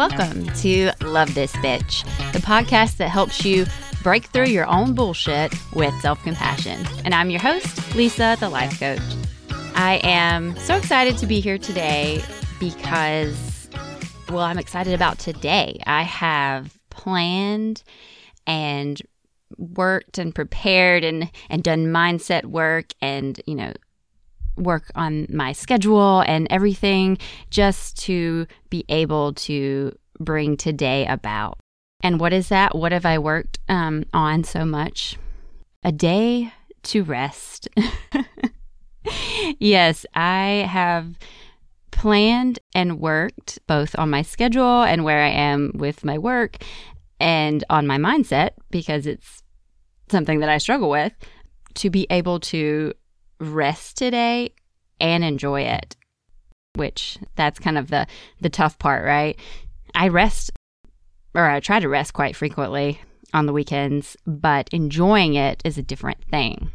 Welcome to Love This Bitch, the podcast that helps you break through your own bullshit with self compassion. And I'm your host, Lisa, the life coach. I am so excited to be here today because, well, I'm excited about today. I have planned and worked and prepared and, and done mindset work and, you know, work on my schedule and everything just to be able to bring today about. And what is that? What have I worked um, on so much? A day to rest. yes, I have planned and worked both on my schedule and where I am with my work and on my mindset because it's something that I struggle with to be able to rest today and enjoy it which that's kind of the the tough part right? I rest or i try to rest quite frequently on the weekends but enjoying it is a different thing.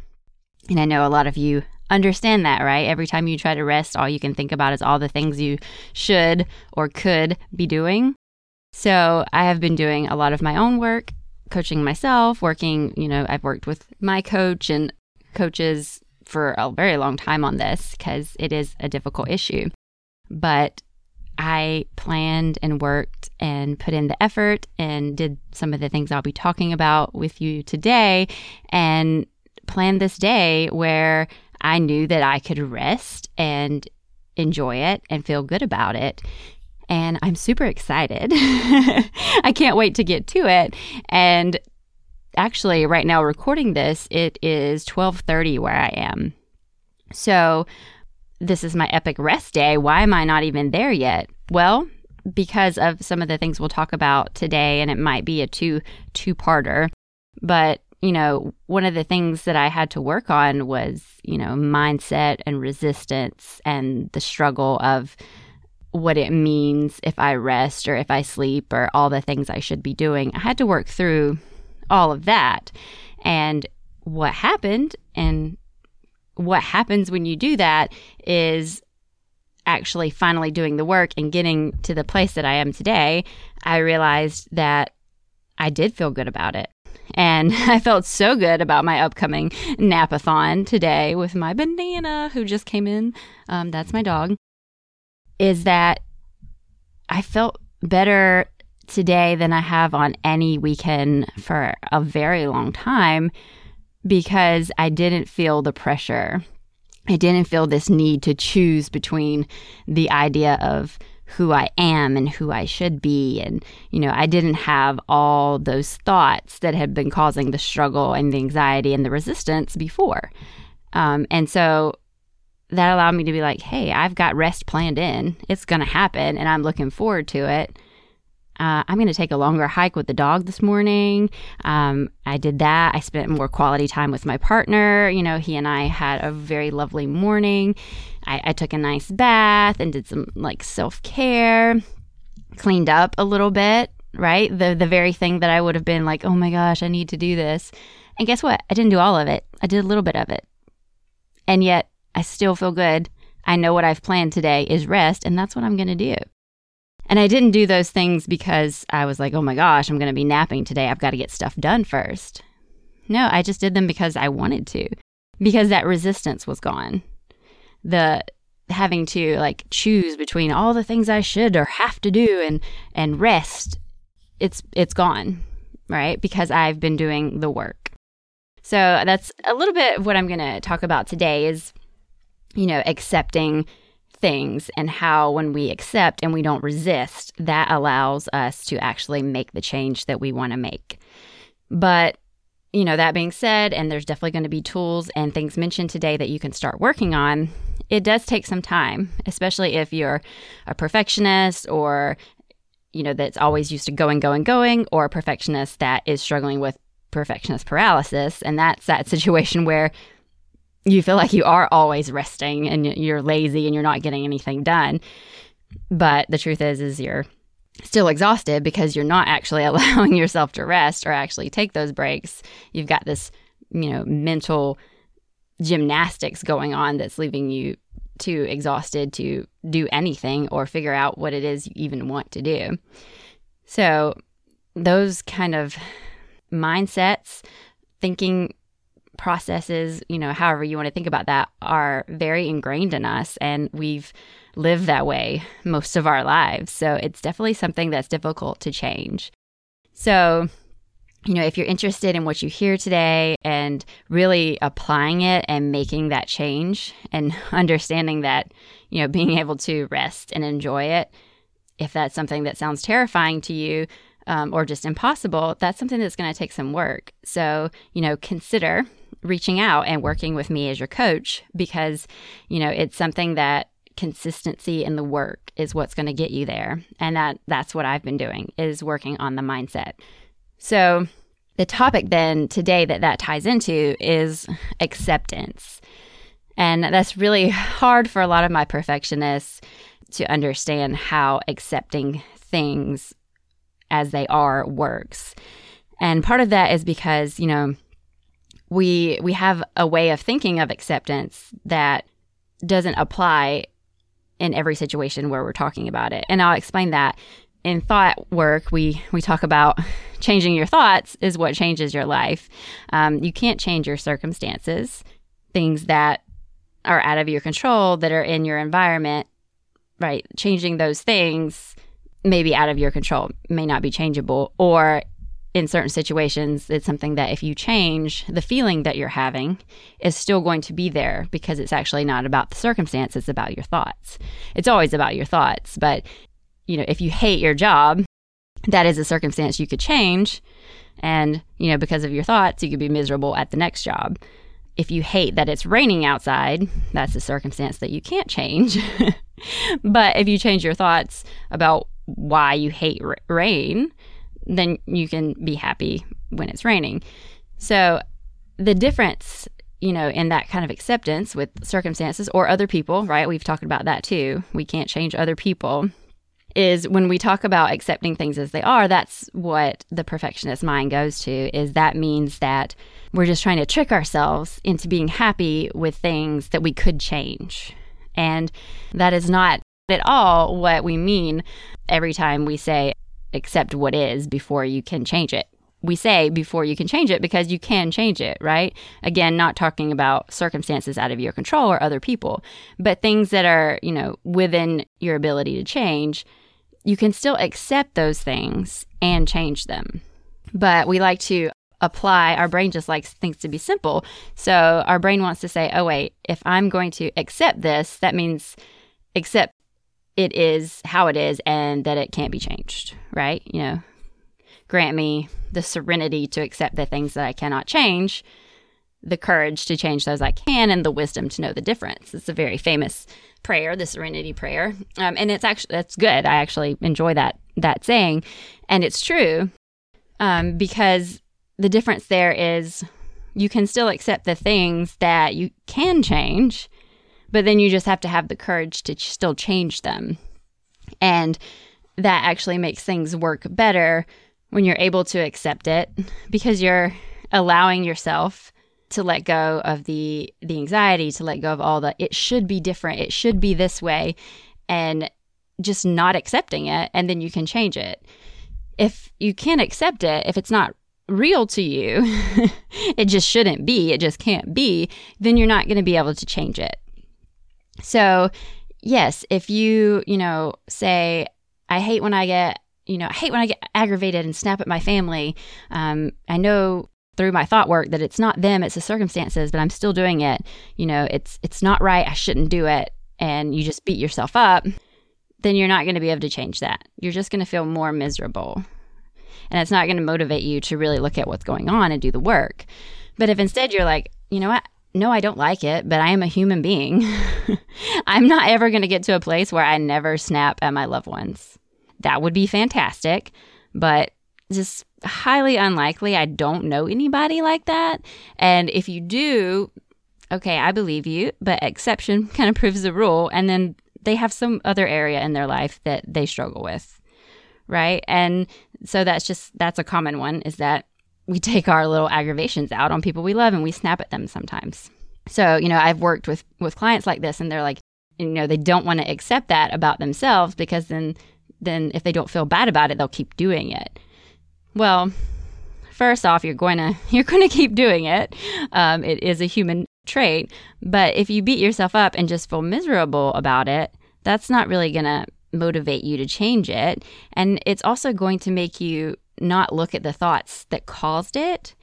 And i know a lot of you understand that right? Every time you try to rest all you can think about is all the things you should or could be doing. So i have been doing a lot of my own work coaching myself working you know i've worked with my coach and coaches for a very long time on this because it is a difficult issue. But I planned and worked and put in the effort and did some of the things I'll be talking about with you today and planned this day where I knew that I could rest and enjoy it and feel good about it. And I'm super excited. I can't wait to get to it. And actually right now recording this, it is 12:30 where I am. So this is my epic rest day. Why am I not even there yet? Well, because of some of the things we'll talk about today and it might be a two two-parter. But, you know, one of the things that I had to work on was, you know, mindset and resistance and the struggle of what it means if I rest or if I sleep or all the things I should be doing. I had to work through all of that. And what happened and what happens when you do that is actually finally doing the work and getting to the place that I am today, I realized that I did feel good about it. And I felt so good about my upcoming napathon today with my banana who just came in. Um, that's my dog. Is that I felt better today than I have on any weekend for a very long time because I didn't feel the pressure. I didn't feel this need to choose between the idea of who I am and who I should be. And, you know, I didn't have all those thoughts that had been causing the struggle and the anxiety and the resistance before. Um, and so that allowed me to be like, hey, I've got rest planned in. It's going to happen and I'm looking forward to it. Uh, I'm going to take a longer hike with the dog this morning. Um, I did that. I spent more quality time with my partner. You know, he and I had a very lovely morning. I, I took a nice bath and did some like self care, cleaned up a little bit, right? The, the very thing that I would have been like, oh my gosh, I need to do this. And guess what? I didn't do all of it, I did a little bit of it. And yet I still feel good. I know what I've planned today is rest, and that's what I'm going to do. And I didn't do those things because I was like, oh my gosh, I'm going to be napping today. I've got to get stuff done first. No, I just did them because I wanted to, because that resistance was gone. The having to like choose between all the things I should or have to do and and rest, it's it's gone, right? Because I've been doing the work. So that's a little bit of what I'm going to talk about today is you know, accepting things and how when we accept and we don't resist, that allows us to actually make the change that we want to make. But you know, that being said, and there's definitely going to be tools and things mentioned today that you can start working on. It does take some time, especially if you're a perfectionist or, you know, that's always used to going, going, going, or a perfectionist that is struggling with perfectionist paralysis. And that's that situation where you feel like you are always resting and you're lazy and you're not getting anything done. But the truth is is you're still exhausted because you're not actually allowing yourself to rest or actually take those breaks. You've got this you know, mental gymnastics going on that's leaving you too exhausted to do anything or figure out what it is you even want to do. So, those kind of mindsets, thinking processes, you know, however you want to think about that, are very ingrained in us. And we've lived that way most of our lives. So, it's definitely something that's difficult to change. So, you know, if you're interested in what you hear today and really applying it and making that change and understanding that, you know, being able to rest and enjoy it, if that's something that sounds terrifying to you um, or just impossible, that's something that's going to take some work. So, you know, consider reaching out and working with me as your coach because, you know, it's something that consistency in the work is what's going to get you there and that that's what I've been doing is working on the mindset so, the topic then today that that ties into is acceptance. And that's really hard for a lot of my perfectionists to understand how accepting things as they are works. And part of that is because, you know, we we have a way of thinking of acceptance that doesn't apply in every situation where we're talking about it. And I'll explain that in thought work, we we talk about changing your thoughts is what changes your life. Um, you can't change your circumstances, things that are out of your control, that are in your environment. Right, changing those things may be out of your control, may not be changeable, or in certain situations, it's something that if you change, the feeling that you're having is still going to be there because it's actually not about the circumstance, it's about your thoughts. It's always about your thoughts, but you know, if you hate your job, that is a circumstance you could change. And, you know, because of your thoughts, you could be miserable at the next job. If you hate that it's raining outside, that's a circumstance that you can't change. but if you change your thoughts about why you hate r- rain, then you can be happy when it's raining. So the difference, you know, in that kind of acceptance with circumstances or other people, right? We've talked about that too. We can't change other people is when we talk about accepting things as they are, that's what the perfectionist mind goes to is that means that we're just trying to trick ourselves into being happy with things that we could change. And that is not at all what we mean every time we say accept what is before you can change it. We say before you can change it because you can change it, right? Again, not talking about circumstances out of your control or other people, but things that are, you know, within your ability to change you can still accept those things and change them. But we like to apply, our brain just likes things to be simple. So our brain wants to say, oh, wait, if I'm going to accept this, that means accept it is how it is and that it can't be changed, right? You know, grant me the serenity to accept the things that I cannot change the courage to change those I can and the wisdom to know the difference. It's a very famous prayer, the Serenity Prayer, um, and it's actually that's good. I actually enjoy that that saying, and it's true um, because the difference there is you can still accept the things that you can change, but then you just have to have the courage to ch- still change them, and that actually makes things work better when you're able to accept it because you're allowing yourself to let go of the the anxiety to let go of all the it should be different. It should be this way and just not accepting it and then you can change it. If you can't accept it if it's not real to you it just shouldn't be. It just can't be. Then you're not going to be able to change it so yes if you you know say i hate when i get you know, I hate when I get aggravated and snap at my family. Um, I know through my thought work that it's not them, it's the circumstances, but I'm still doing it. You know, it's it's not right. I shouldn't do it. And you just beat yourself up, then you're not going to be able to change that. You're just going to feel more miserable. And it's not going to motivate you to really look at what's going on and do the work. But if instead you're like, you know what? No, I don't like it, but I am a human being. I'm not ever going to get to a place where I never snap at my loved ones. That would be fantastic, but just highly unlikely. I don't know anybody like that. And if you do, okay, I believe you, but exception kind of proves the rule. And then they have some other area in their life that they struggle with. Right. And so that's just, that's a common one is that we take our little aggravations out on people we love and we snap at them sometimes. So, you know, I've worked with with clients like this and they're like, you know, they don't want to accept that about themselves because then then if they don't feel bad about it, they'll keep doing it. Well, first off, you're going to you're going to keep doing it. Um, it is a human trait, but if you beat yourself up and just feel miserable about it, that's not really going to motivate you to change it, and it's also going to make you not look at the thoughts that caused it,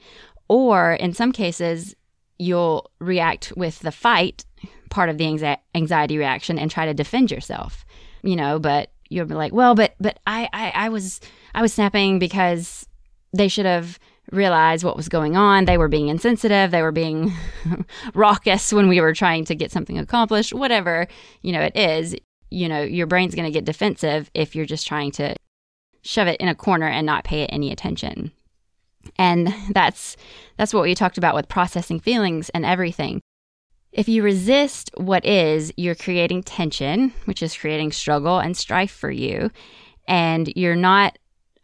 or in some cases, you'll react with the fight part of the anxiety reaction and try to defend yourself. You know, but you'll be like, well, but but I, I I was I was snapping because they should have realized what was going on. They were being insensitive. They were being raucous when we were trying to get something accomplished. Whatever you know it is, you know your brain's going to get defensive if you're just trying to shove it in a corner and not pay it any attention. And that's that's what we talked about with processing feelings and everything. If you resist what is, you're creating tension, which is creating struggle and strife for you. And you're not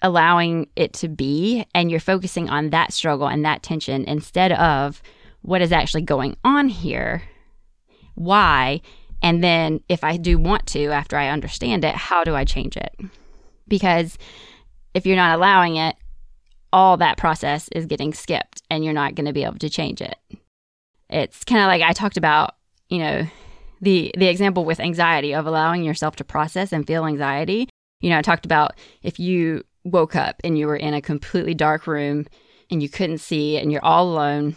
allowing it to be, and you're focusing on that struggle and that tension instead of what is actually going on here, why, and then if I do want to, after I understand it, how do I change it? Because if you're not allowing it, all that process is getting skipped and you're not going to be able to change it it's kind of like I talked about, you know, the the example with anxiety of allowing yourself to process and feel anxiety. You know, I talked about if you woke up and you were in a completely dark room and you couldn't see and you're all alone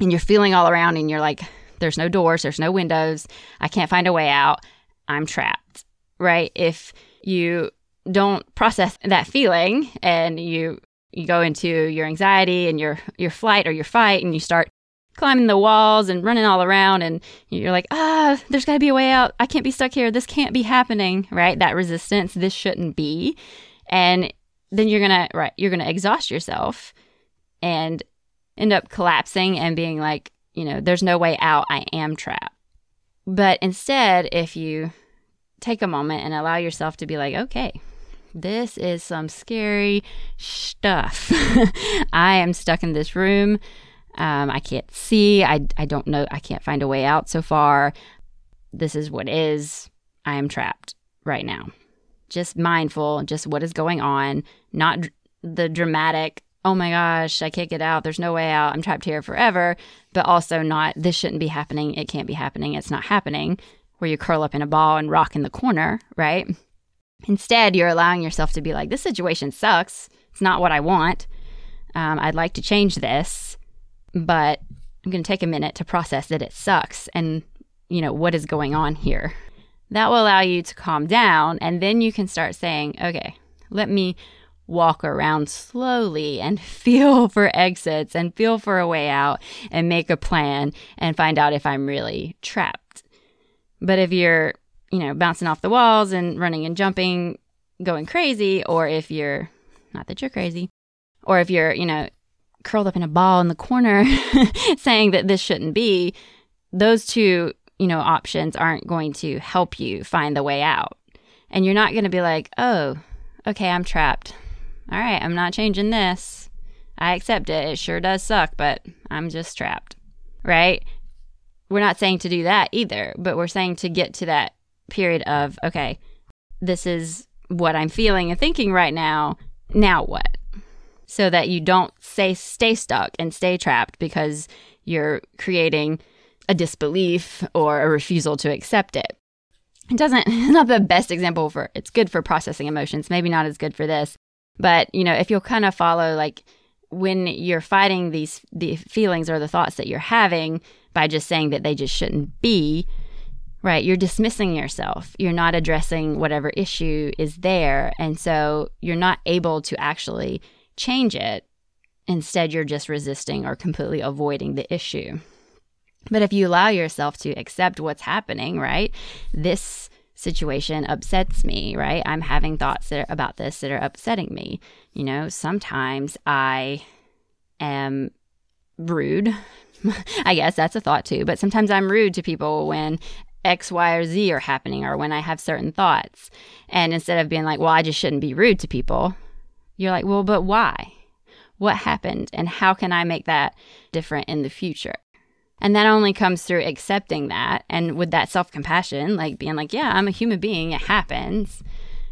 and you're feeling all around and you're like there's no doors, there's no windows, I can't find a way out. I'm trapped. Right? If you don't process that feeling and you you go into your anxiety and your your flight or your fight and you start climbing the walls and running all around and you're like ah there's got to be a way out. I can't be stuck here. This can't be happening right? That resistance this shouldn't be. And then you're gonna right you're gonna exhaust yourself and end up collapsing and being like you know there's no way out. I am trapped. But instead if you take a moment and allow yourself to be like okay this is some scary stuff i am stuck in this room um, I can't see. I, I don't know. I can't find a way out so far. This is what is. I am trapped right now. Just mindful, just what is going on, not dr- the dramatic, oh my gosh, I can't get out. There's no way out. I'm trapped here forever. But also not, this shouldn't be happening. It can't be happening. It's not happening, where you curl up in a ball and rock in the corner, right? Instead, you're allowing yourself to be like, this situation sucks. It's not what I want. Um, I'd like to change this but I'm going to take a minute to process that it sucks and, you know, what is going on here. That will allow you to calm down. And then you can start saying, okay, let me walk around slowly and feel for exits and feel for a way out and make a plan and find out if I'm really trapped. But if you're, you know, bouncing off the walls and running and jumping, going crazy, or if you're, not that you're crazy, or if you're, you know, curled up in a ball in the corner saying that this shouldn't be, those two, you know, options aren't going to help you find the way out. And you're not going to be like, oh, okay, I'm trapped. All right, I'm not changing this. I accept it. It sure does suck, but I'm just trapped. Right? We're not saying to do that either, but we're saying to get to that period of, okay, this is what I'm feeling and thinking right now. Now what? so that you don't say stay stuck and stay trapped because you're creating a disbelief or a refusal to accept it. It doesn't not the best example for it's good for processing emotions, maybe not as good for this. But, you know, if you'll kind of follow like when you're fighting these the feelings or the thoughts that you're having by just saying that they just shouldn't be, right? You're dismissing yourself. You're not addressing whatever issue is there. And so you're not able to actually change it. Instead, you're just resisting or completely avoiding the issue. But if you allow yourself to accept what's happening, right? This situation upsets me, right? I'm having thoughts that are, about this that are upsetting me. You know, sometimes I am rude. I guess that's a thought too, but sometimes I'm rude to people when X, Y, or Z are happening or when I have certain thoughts. And instead of being like, well, I just shouldn't be rude to people, you're like, well, but why? What happened? And how can I make that different in the future? And that only comes through accepting that and with that self compassion, like being like, yeah, I'm a human being. It happens.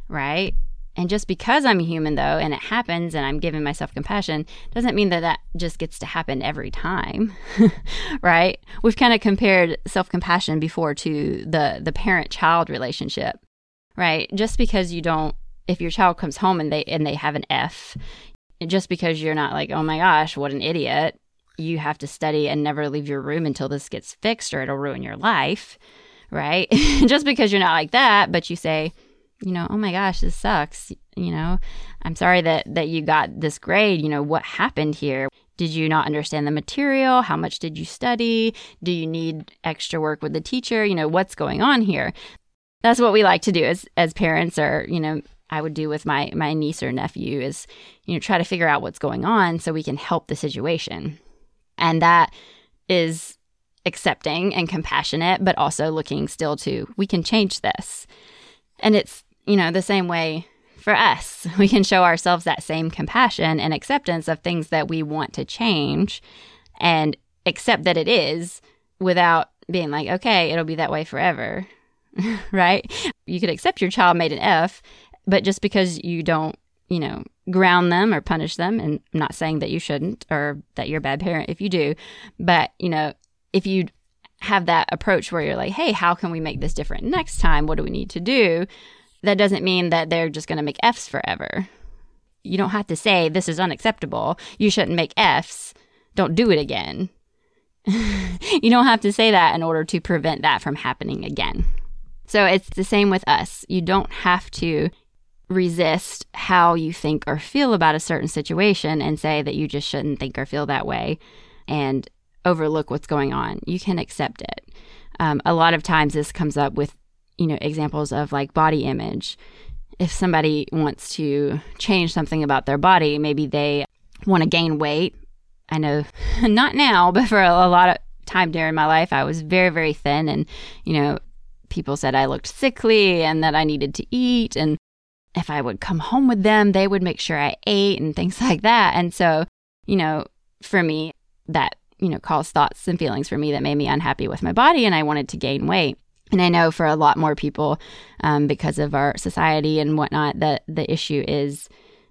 Right. And just because I'm human, though, and it happens and I'm giving myself compassion, doesn't mean that that just gets to happen every time, right? We've kind of compared self compassion before to the, the parent child relationship, right? Just because you don't, if your child comes home and they, and they have an F, just because you're not like, oh my gosh, what an idiot, you have to study and never leave your room until this gets fixed or it'll ruin your life, right? just because you're not like that, but you say, you know, oh my gosh, this sucks. You know, I'm sorry that that you got this grade. You know, what happened here? Did you not understand the material? How much did you study? Do you need extra work with the teacher? You know, what's going on here? That's what we like to do as as parents or, you know, I would do with my my niece or nephew is, you know, try to figure out what's going on so we can help the situation. And that is accepting and compassionate, but also looking still to we can change this. And it's you know, the same way for us. We can show ourselves that same compassion and acceptance of things that we want to change and accept that it is without being like, okay, it'll be that way forever. right? You could accept your child made an F, but just because you don't, you know, ground them or punish them, and I'm not saying that you shouldn't or that you're a bad parent if you do, but, you know, if you have that approach where you're like, hey, how can we make this different next time? What do we need to do? That doesn't mean that they're just going to make F's forever. You don't have to say, this is unacceptable. You shouldn't make F's. Don't do it again. you don't have to say that in order to prevent that from happening again. So it's the same with us. You don't have to resist how you think or feel about a certain situation and say that you just shouldn't think or feel that way and overlook what's going on. You can accept it. Um, a lot of times this comes up with you know, examples of like body image. If somebody wants to change something about their body, maybe they want to gain weight. I know not now, but for a, a lot of time during my life, I was very, very thin. And, you know, people said I looked sickly and that I needed to eat. And if I would come home with them, they would make sure I ate and things like that. And so, you know, for me, that, you know, caused thoughts and feelings for me that made me unhappy with my body and I wanted to gain weight. And I know for a lot more people, um, because of our society and whatnot, that the issue is,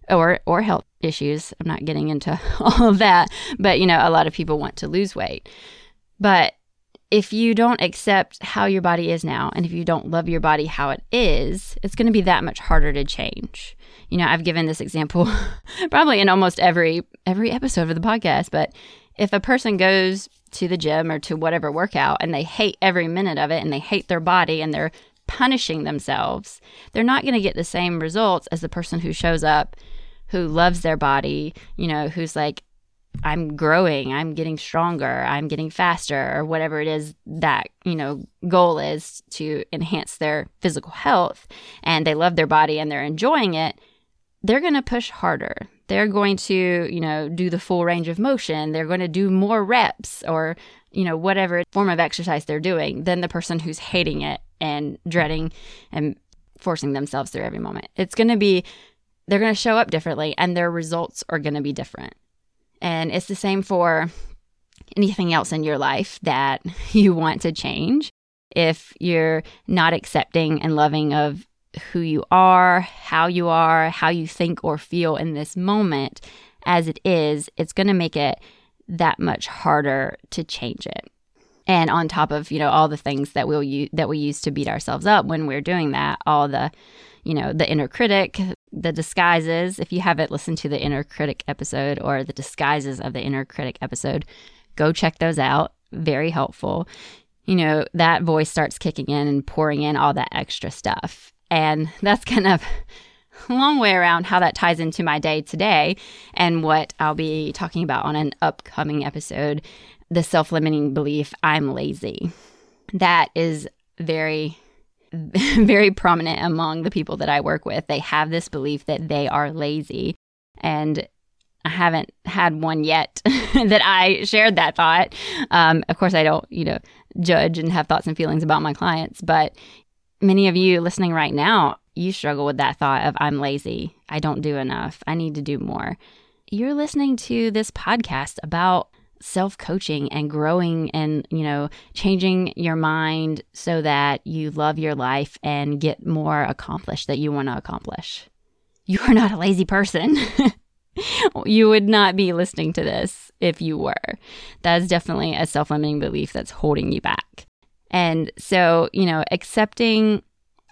or or health issues. I'm not getting into all of that, but you know, a lot of people want to lose weight. But if you don't accept how your body is now, and if you don't love your body how it is, it's going to be that much harder to change. You know, I've given this example probably in almost every every episode of the podcast, but if a person goes to the gym or to whatever workout and they hate every minute of it and they hate their body and they're punishing themselves, they're not going to get the same results as the person who shows up who loves their body, you know, who's like, I'm growing, I'm getting stronger, I'm getting faster, or whatever it is that, you know, goal is to enhance their physical health and they love their body and they're enjoying it, they're going to push harder they're going to, you know, do the full range of motion. They're going to do more reps or, you know, whatever form of exercise they're doing than the person who's hating it and dreading and forcing themselves through every moment. It's going to be, they're going to show up differently and their results are going to be different. And it's the same for anything else in your life that you want to change. If you're not accepting and loving of who you are, how you are, how you think or feel in this moment as it is, it's going to make it that much harder to change it. And on top of, you know, all the things that we'll use that we use to beat ourselves up when we're doing that, all the, you know, the inner critic, the disguises. If you haven't listened to the inner critic episode or the disguises of the inner critic episode, go check those out. Very helpful. You know, that voice starts kicking in and pouring in all that extra stuff. And that's kind of a long way around how that ties into my day today and what I'll be talking about on an upcoming episode the self limiting belief I'm lazy. That is very, very prominent among the people that I work with. They have this belief that they are lazy. And I haven't had one yet that I shared that thought. Um, of course, I don't, you know, judge and have thoughts and feelings about my clients, but many of you listening right now, you struggle with that thought of I'm lazy. I don't do enough. I need to do more. you're listening to this podcast about self coaching and growing and, you know, changing your mind so that you love your life and get more accomplished that you want to accomplish. You are not a lazy person. you would not be listening to this if you were. That is definitely a self limiting belief that's holding you back. And so, you know, accepting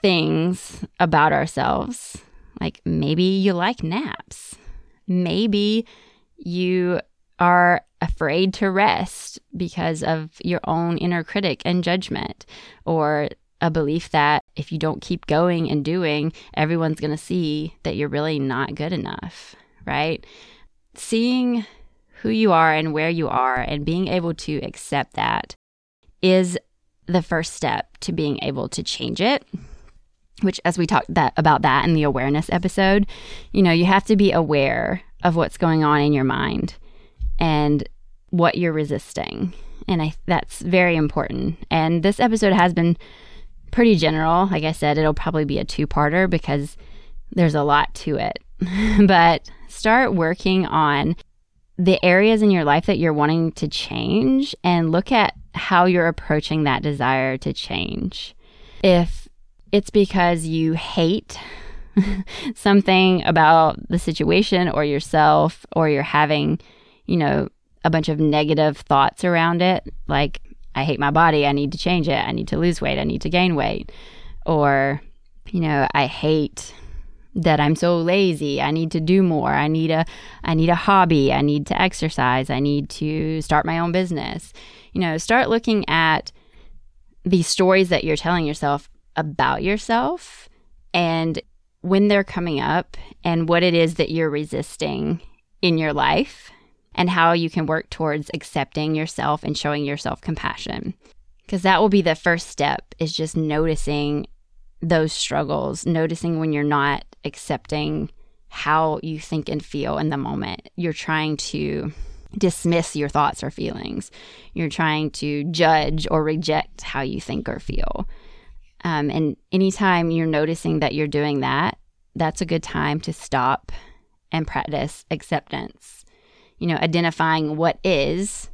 things about ourselves, like maybe you like naps, maybe you are afraid to rest because of your own inner critic and judgment, or a belief that if you don't keep going and doing, everyone's going to see that you're really not good enough, right? Seeing who you are and where you are and being able to accept that is the first step to being able to change it which as we talked that about that in the awareness episode you know you have to be aware of what's going on in your mind and what you're resisting. And I, that's very important. And this episode has been pretty general. Like I said, it'll probably be a two parter because there's a lot to it. but start working on the areas in your life that you're wanting to change and look at how you're approaching that desire to change. If it's because you hate something about the situation or yourself, or you're having, you know, a bunch of negative thoughts around it, like, I hate my body, I need to change it, I need to lose weight, I need to gain weight, or, you know, I hate that I'm so lazy. I need to do more. I need a I need a hobby. I need to exercise. I need to start my own business. You know, start looking at the stories that you're telling yourself about yourself and when they're coming up and what it is that you're resisting in your life and how you can work towards accepting yourself and showing yourself compassion. Because that will be the first step is just noticing those struggles, noticing when you're not accepting how you think and feel in the moment. You're trying to dismiss your thoughts or feelings. You're trying to judge or reject how you think or feel. Um, and anytime you're noticing that you're doing that, that's a good time to stop and practice acceptance you know, identifying what is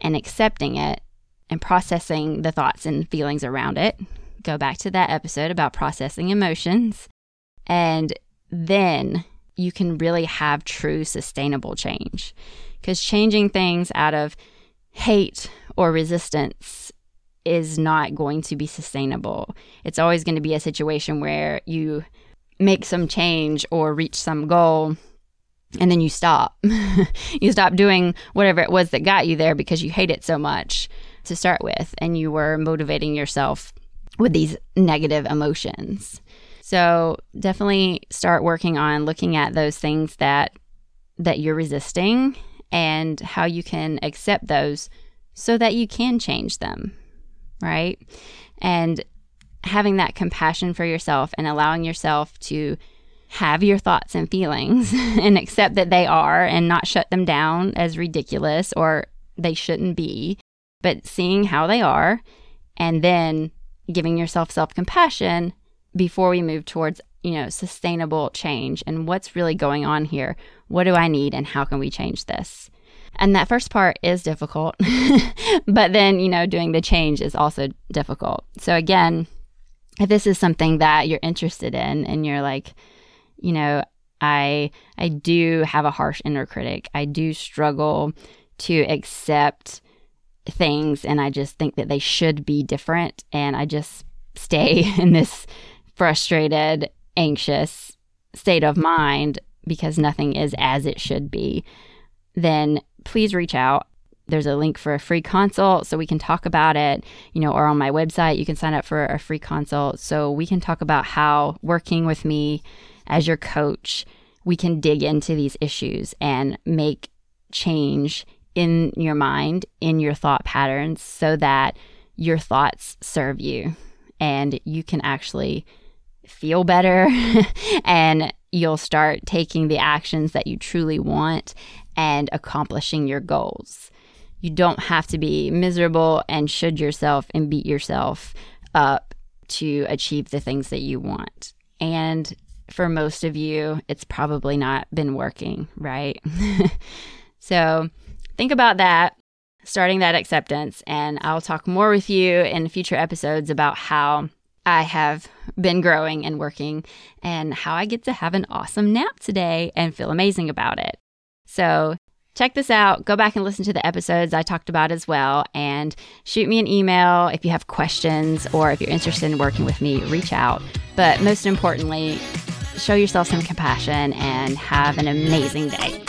and accepting it and processing the thoughts and feelings around it. Go back to that episode about processing emotions. And then you can really have true sustainable change. Because changing things out of hate or resistance is not going to be sustainable. It's always going to be a situation where you make some change or reach some goal and then you stop. you stop doing whatever it was that got you there because you hate it so much to start with, and you were motivating yourself with these negative emotions. So definitely start working on looking at those things that that you're resisting and how you can accept those so that you can change them, right? And having that compassion for yourself and allowing yourself to have your thoughts and feelings and accept that they are and not shut them down as ridiculous or they shouldn't be, but seeing how they are and then giving yourself self compassion before we move towards, you know, sustainable change and what's really going on here. What do I need and how can we change this? And that first part is difficult, but then, you know, doing the change is also difficult. So, again, if this is something that you're interested in and you're like, you know, I I do have a harsh inner critic. I do struggle to accept things and I just think that they should be different and I just stay in this frustrated, anxious state of mind because nothing is as it should be. Then please reach out. There's a link for a free consult so we can talk about it, you know, or on my website you can sign up for a free consult so we can talk about how working with me as your coach, we can dig into these issues and make change in your mind, in your thought patterns, so that your thoughts serve you and you can actually feel better and you'll start taking the actions that you truly want and accomplishing your goals. You don't have to be miserable and should yourself and beat yourself up to achieve the things that you want. And for most of you, it's probably not been working, right? so think about that, starting that acceptance, and I'll talk more with you in future episodes about how I have been growing and working and how I get to have an awesome nap today and feel amazing about it. So, check this out. Go back and listen to the episodes I talked about as well. And shoot me an email if you have questions or if you're interested in working with me, reach out. But most importantly, show yourself some compassion and have an amazing day.